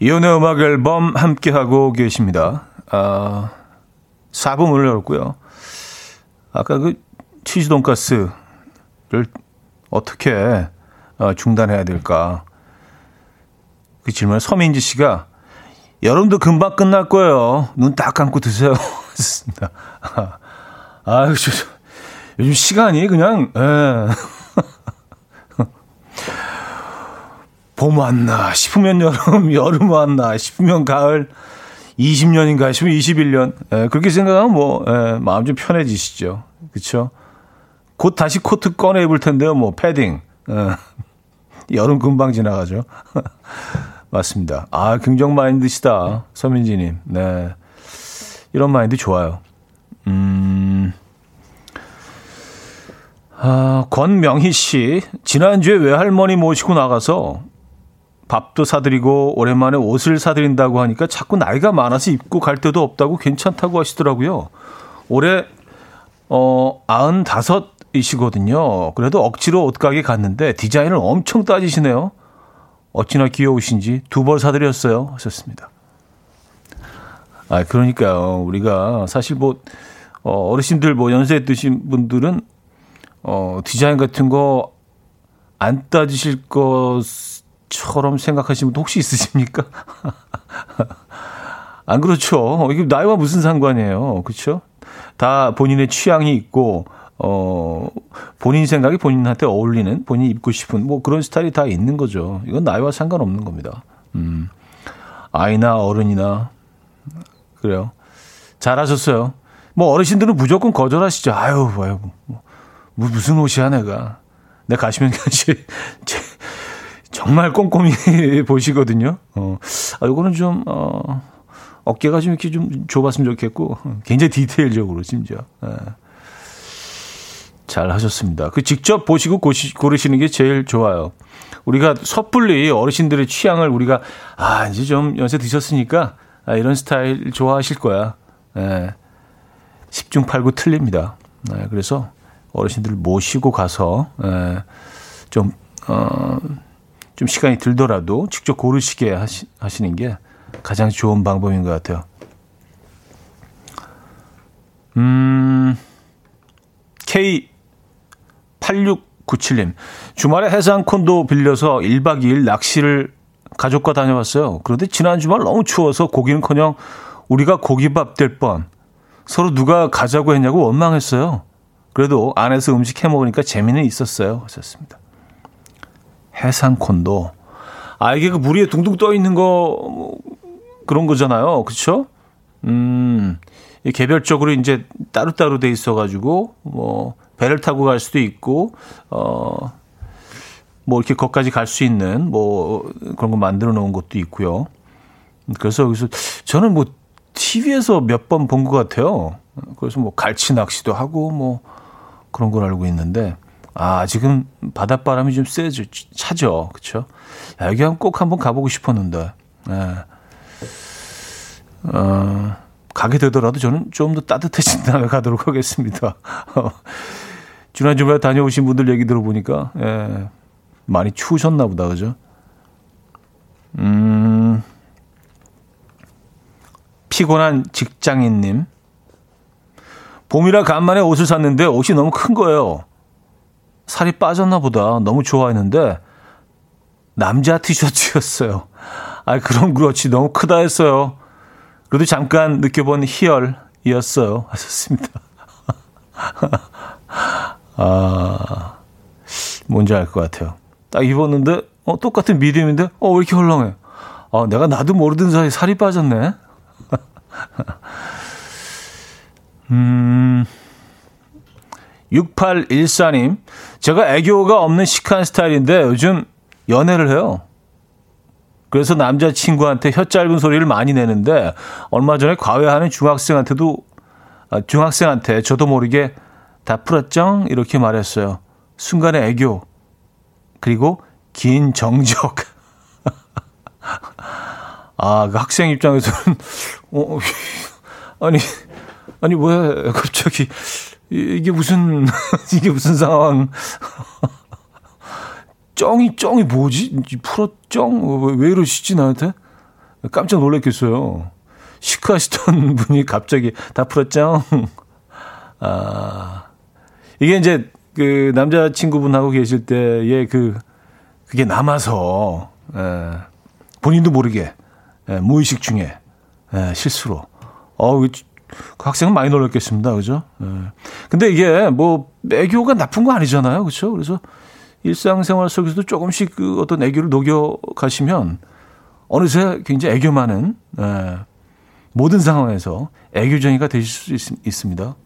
이혼의 음악 앨범 함께하고 계십니다. 아, 4부 문을 열었고요. 아까 그 치즈 돈가스를 어떻게 어, 중단해야 될까? 그 질문에 서민지 씨가 여름도 금방 끝날 거예요. 눈 딱 감고 드세요. [LAUGHS] 했습니다. 저, 저, 요즘 시간이 그냥, 예. 봄 왔나 싶으면 여름, [LAUGHS] 여름 왔나 싶으면 가을, 20년인가 싶으면 21년. 예, 그렇게 생각하면 뭐, 예, 마음 좀 편해지시죠. 그쵸? 곧 다시 코트 꺼내 입을 텐데요. 뭐, 패딩. 예, [LAUGHS] 여름 금방 지나가죠. [LAUGHS] 맞습니다. 아, 긍정 마인드시다. 서민지 님. 네. 이런 마인드 좋아요. 음. 아, 권명희 씨. 지난주에 외할머니 모시고 나가서 밥도 사드리고 오랜만에 옷을 사드린다고 하니까 자꾸 나이가 많아서 입고 갈 데도 없다고 괜찮다고 하시더라고요. 올해 어 95이시거든요. 그래도 억지로 옷가게 갔는데 디자인을 엄청 따지시네요. 어찌나 귀여우신지 두 벌 사드렸어요. 하셨습니다. 아, 그러니까요. 우리가 사실 뭐, 어, 어르신들 뭐 연세 드신 분들은, 어, 디자인 같은 거 안 따지실 것 처럼 생각하시는 분 혹시 있으십니까? [LAUGHS] 안 그렇죠. 이게 나이와 무슨 상관이에요. 그렇죠? 다 본인의 취향이 있고, 어, 본인 생각이 본인한테 어울리는, 본인이 입고 싶은, 뭐 그런 스타일이 다 있는 거죠. 이건 나이와 상관없는 겁니다. 음. 아이나 어른이나, 그래요. 잘하셨어요. 뭐 어르신들은 무조건 거절하시죠. 아유, 아유, 뭐, 뭐 무슨 옷이야 내가. 내 가시면 [LAUGHS] 같이 정말 꼼꼼히 [LAUGHS] 보시거든요. 어, 아, 요거는 좀, 어, 어깨가 좀 이렇게 좀 좁았으면 좋겠고, 굉장히 디테일적으로, 심지어. 예. 잘 하셨습니다. 그 직접 보시고 고시, 고르시는 게 제일 좋아요. 우리가 섣불리 어르신들의 취향을 우리가, 아, 이제 좀 연세 드셨으니까, 아, 이런 스타일 좋아하실 거야. 예. 10중 8구 틀립니다. 예, 그래서 어르신들 모시고 가서, 예, 좀, 어, 좀 시간이 들더라도 직접 고르시게 하시, 하시는 게 가장 좋은 방법인 것 같아요. 음, K8697님. 주말에 해상 콘도 빌려서 1박 2일 낚시를 가족과 다녀왔어요. 그런데 지난 주말 너무 추워서 고기는 커녕 우리가 고기밥 될 뻔. 서로 누가 가자고 했냐고 원망했어요. 그래도 안에서 음식 해 먹으니까 재미는 있었어요. 하셨습니다. 해상 콘도. 아, 이게 그 물 위에 둥둥 떠 있는 거, 뭐, 그런 거잖아요. 그쵸? 음, 개별적으로 이제 따로따로 돼 있어가지고, 뭐, 배를 타고 갈 수도 있고, 어, 뭐 이렇게 거기까지 갈 수 있는 뭐 그런 거 만들어 놓은 것도 있고요. 그래서 여기서 저는 뭐 TV에서 몇 번 본 것 같아요. 그래서 뭐 갈치 낚시도 하고 뭐 그런 걸 알고 있는데 아 지금 바닷바람이 좀 세죠 차죠 그렇죠? 여기 한번 꼭 한번 가보고 싶었는데 네. 어, 가게 되더라도 저는 좀 더 따뜻해진 [LAUGHS] 다음에 가도록 하겠습니다. [LAUGHS] 지난 주말에 다녀오신 분들 얘기 들어보니까 예, 많이 추우셨나 보다 그죠? 음, 피곤한 직장인님. 봄이라 간만에 옷을 샀는데 옷이 너무 큰 거예요. 살이 빠졌나 보다. 너무 좋아했는데 남자 티셔츠였어요. [LAUGHS] 아, 그럼 그렇지. 너무 크다 했어요. 그래도 잠깐 느껴본 희열이었어요. [LAUGHS] 하셨습니다. [LAUGHS] 아, 뭔지 알 것 같아요. 딱 입었는데, 어, 똑같은 미디움인데, 어, 왜 이렇게 헐렁해? 아, 내가 나도 모르던 사이에 살이 빠졌네. 음, 6814님, 제가 애교가 없는 시크한 스타일인데 요즘 연애를 해요. 그래서 남자친구한테 혀 짧은 소리를 많이 내는데 얼마 전에 과외하는 중학생한테도 아, 중학생한테 저도 모르게 다 풀었죠? 이렇게 말했어요. 순간의 애교 그리고 긴 정적. [LAUGHS] 아, 그 학생 입장에서는 어, [LAUGHS] 아니 아니 왜 갑자기 이게 무슨 [LAUGHS] 이게 무슨 상황? [LAUGHS] 쩡이 쩡이 뭐지? 풀어 쩡? 왜 이러시지 나한테? 깜짝 놀랐겠어요. 시크하시던 [LAUGHS] 분이 갑자기 다 풀었죠? 아, 이게 이제 그 남자 친구분하고 계실 때의 그, 그게 남아서, 에, 예, 본인도 모르게, 에, 예, 무의식 중에, 에, 예, 실수로. 어, 그 학생은 많이 놀랐겠습니다. 그죠? 에. 근데 이게 뭐, 애교가 나쁜 거 아니잖아요. 그렇죠? 그래서 일상생활 속에서도 조금씩 그 어떤 애교를 녹여 가시면 어느새 굉장히 애교 많은 에, 모든 상황에서 애교쟁이가 되실 수 있, 습니다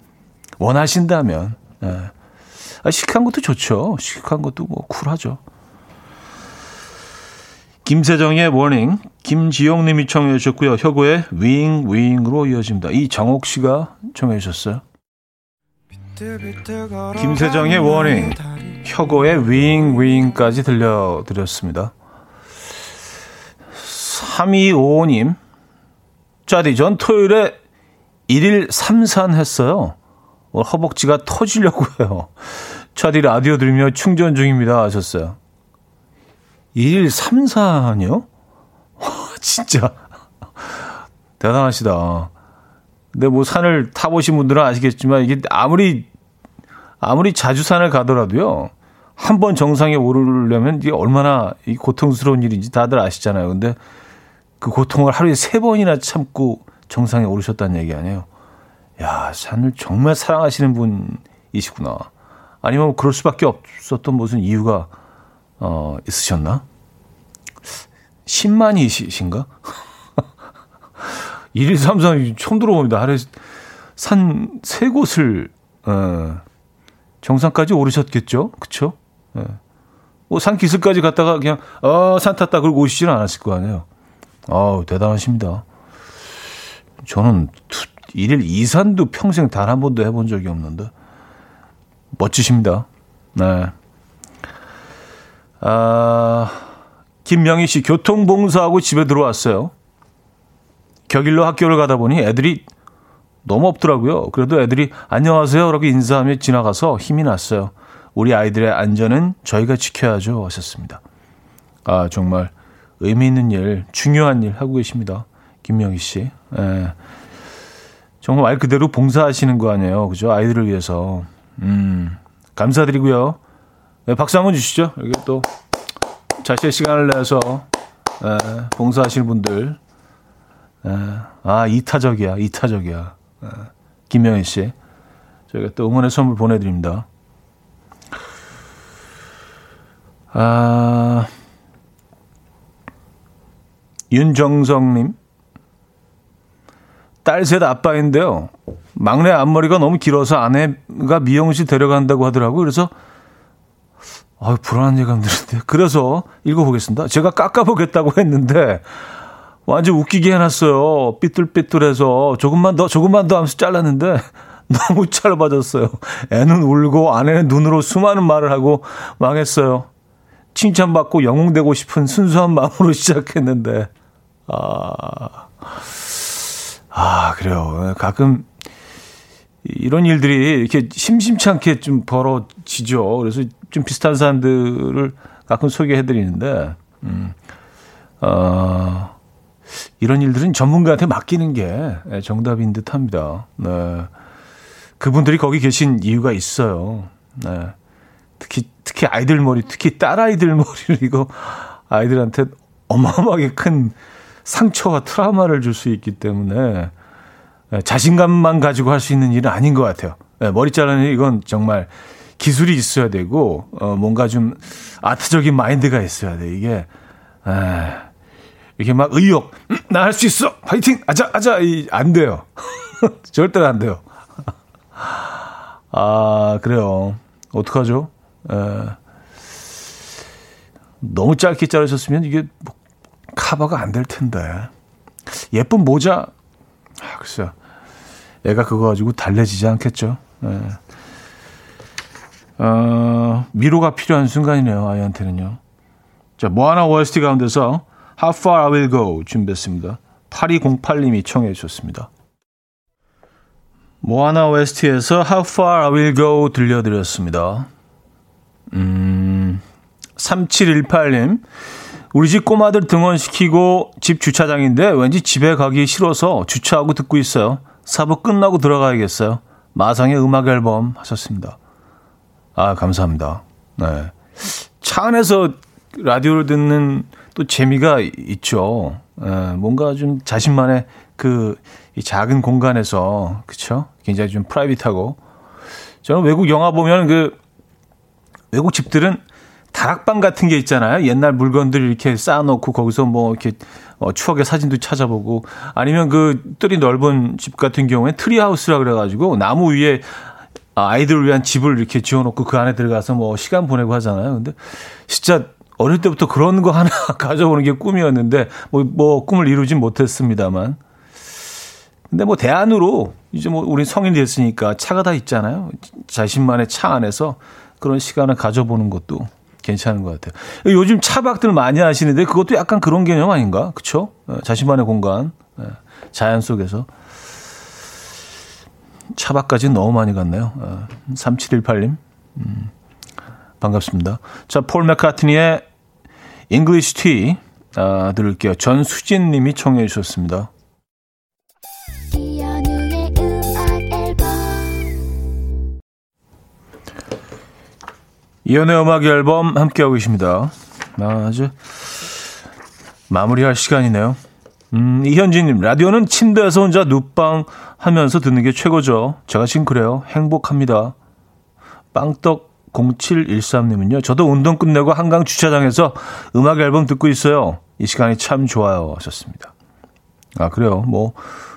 원하신다면 에. 아, 시크한 것도 좋죠. 시크한 것도 뭐 쿨하죠. 김세정의 워닝, 김지영 님이 청해 주셨고요. 혁오의 윙, 윙으로 이어집니다. 이정옥 씨가 청해 주셨어요. 김세정의 워닝, 혁오의 윙, 윙까지 들려드렸습니다. 3255님, 짜디, 전 토요일에 1일 3산 했어요. 허벅지가 터지려고 해요. 차디 [LAUGHS] 라디오 들으며 충전 중입니다. 하셨어요. 1일 3산이요? [LAUGHS] 와, 진짜. 대단하시다. 근데 뭐 산을 타보신 분들은 아시겠지만 이게 아무리 아무리 자주 산을 가더라도요. 한 번 정상에 오르려면 이게 얼마나 이 고통스러운 일인지 다들 아시잖아요. 근데 그 고통을 하루에 세 번이나 참고 정상에 오르셨다는 얘기 아니에요. 야, 산을 정말 사랑하시는 분이시구나. 아니면 그럴 수밖에 없었던 무슨 이유가 어, 있으셨나? 10만이신가? 1, 2, 3, 4 처음 들어봅니다. 하루에 산 세 곳을 어, 정상까지 오르셨겠죠? 그쵸? 예. 뭐 산 기슭까지 갔다가 그냥 어, 산 탔다 그러고 오시지는 않았을 거 아니에요. 아우, 대단하십니다. 저는 일일 이산도 평생 단 한 번도 해본 적이 없는데 멋지십니다. 네. 아, 김명희 씨 교통 봉사하고 집에 들어왔어요. 격일로 학교를 가다 보니 애들이 너무 없더라고요. 그래도 애들이 안녕하세요라고 인사하며 지나가서 힘이 났어요. 우리 아이들의 안전은 저희가 지켜야죠. 하셨습니다. 아, 정말 의미 있는 일, 중요한 일 하고 계십니다. 김명희 씨. 예. 정말 말 그대로 봉사하시는 거 아니에요. 그죠? 아이들을 위해서. 음, 감사드리고요. 네, 박수 한번 주시죠. 여기 또 자신의 시간을 내서 예, 봉사하시는 분들. 예, 아, 이타적이야, 이타적이야. 예, 김명희 씨. 저희가 또 응원의 선물 보내드립니다. 아, 윤정성님. 딸 셋 아빠인데요. 막내 앞머리가 너무 길어서 아내가 미용실 데려간다고 하더라고요. 그래서 아 불안한 예감 드는데. 그래서 읽어보겠습니다. 제가 깎아보겠다고 했는데 완전 웃기게 해놨어요. 삐뚤삐뚤해서 조금만 더 조금만 더 하면서 잘랐는데 [LAUGHS] 너무 짧아졌어요. 애는 울고 아내는 눈으로 수많은 말을 하고 망했어요. 칭찬받고 영웅되고 싶은 순수한 마음으로 [LAUGHS] 시작했는데 아. 아, 그래요. 가끔 이런 일들이 이렇게 심심치 않게 좀 벌어지죠. 그래서 좀 비슷한 사람들을 가끔 소개해 드리는데, 음, 어, 이런 일들은 전문가한테 맡기는 게 정답인 듯 합니다. 네. 그분들이 거기 계신 이유가 있어요. 네. 특히, 특히 아이들 머리, 특히 딸아이들 머리를 [LAUGHS] 이거 아이들한테 어마어마하게 큰 상처와 트라우마를 줄 수 있기 때문에 자신감만 가지고 할 수 있는 일은 아닌 것 같아요. 머리 자르는 이건 정말 기술이 있어야 되고, 어, 뭔가 좀 아트적인 마인드가 있어야 돼. 이게, 에, 이렇게 막 의욕, 음, 나할 수 있어! 파이팅! 아자, 아자! 이, 안 돼요. [LAUGHS] 절대로 안 돼요. 아, 그래요. 어떡하죠? 에, 너무 짧게 자르셨으면 이게 뭐 카바가 안 될 텐데. 예쁜 모자, 아, 글쎄요. 애가 그거 가지고 달래지지 않겠죠. 에. 어, 미로가 필요한 순간이네요, 아이한테는요. 자, 모아나 OST 가운데서 How Far I Will Go 준비했습니다. 8208님이 청해 주셨습니다. 모아나 OST에서 How Far I Will Go 들려드렸습니다. 음, 3718님. 우리 집 꼬마들 등원시키고 집 주차장인데 왠지 집에 가기 싫어서 주차하고 듣고 있어요. 사부 끝나고 들어가야겠어요. 마상의 음악 앨범 하셨습니다. 아, 감사합니다. 네. 차 안에서 라디오를 듣는 또 재미가 있죠. 네, 뭔가 좀 자신만의 그 작은 공간에서 그쵸? 굉장히 좀 private하고 저는 외국 영화 보면 그 외국 집들은 다락방 같은 게 있잖아요. 옛날 물건들 이렇게 쌓아놓고 거기서 뭐 이렇게 어, 추억의 사진도 찾아보고 아니면 그 뜰이 넓은 집 같은 경우에 tree house라 그래가지고 나무 위에 아, 아이들을 위한 집을 이렇게 지어놓고 그 안에 들어가서 뭐 시간 보내고 하잖아요. 근데 진짜 어릴 때부터 그런 거 하나 [LAUGHS] 가져오는 게 꿈이었는데 뭐, 뭐 꿈을 이루진 못했습니다만. 근데 뭐 대안으로 이제 뭐 우리 성인이 됐으니까 차가 다 있잖아요. 자신만의 차 안에서 그런 시간을 가져보는 것도 괜찮은 것 같아요. 요즘 차박들 많이 하시는데 그것도 약간 그런 개념 아닌가? 그쵸? 어, 자신만의 공간, 어, 자연 속에서. 차박까지 너무 많이 갔네요. 3718님. 음, 반갑습니다. 자, 폴 맥카트니의 English Tea 아, 들을게요. 전수진 님이 청해 주셨습니다. 이연의 음악 앨범 함께하고 계십니다. 아, 아주 마무리할 시간이네요. 음, 이현진님, 라디오는 침대에서 혼자 눕방 하면서 듣는 게 최고죠. 제가 지금 그래요. 행복합니다. 빵떡 0713님은요. 저도 운동 끝내고 한강 주차장에서 음악 앨범 듣고 있어요. 이 시간이 참 좋아요. 하셨습니다. 아, 그래요. 뭐,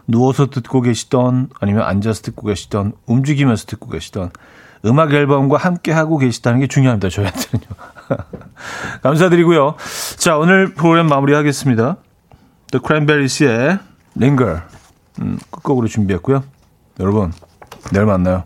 누워서 듣고 계시던, 아니면 앉아서 듣고 계시던, 움직이면서 듣고 계시던, 음악 앨범과 함께 하고 계시다는 게 중요합니다. 저희한테는요. [LAUGHS] 감사드리고요. 자, 오늘 프로그램 마무리하겠습니다. The Cranberries의 Linger 음, 끝곡으로 준비했고요. 여러분 내일 만나요.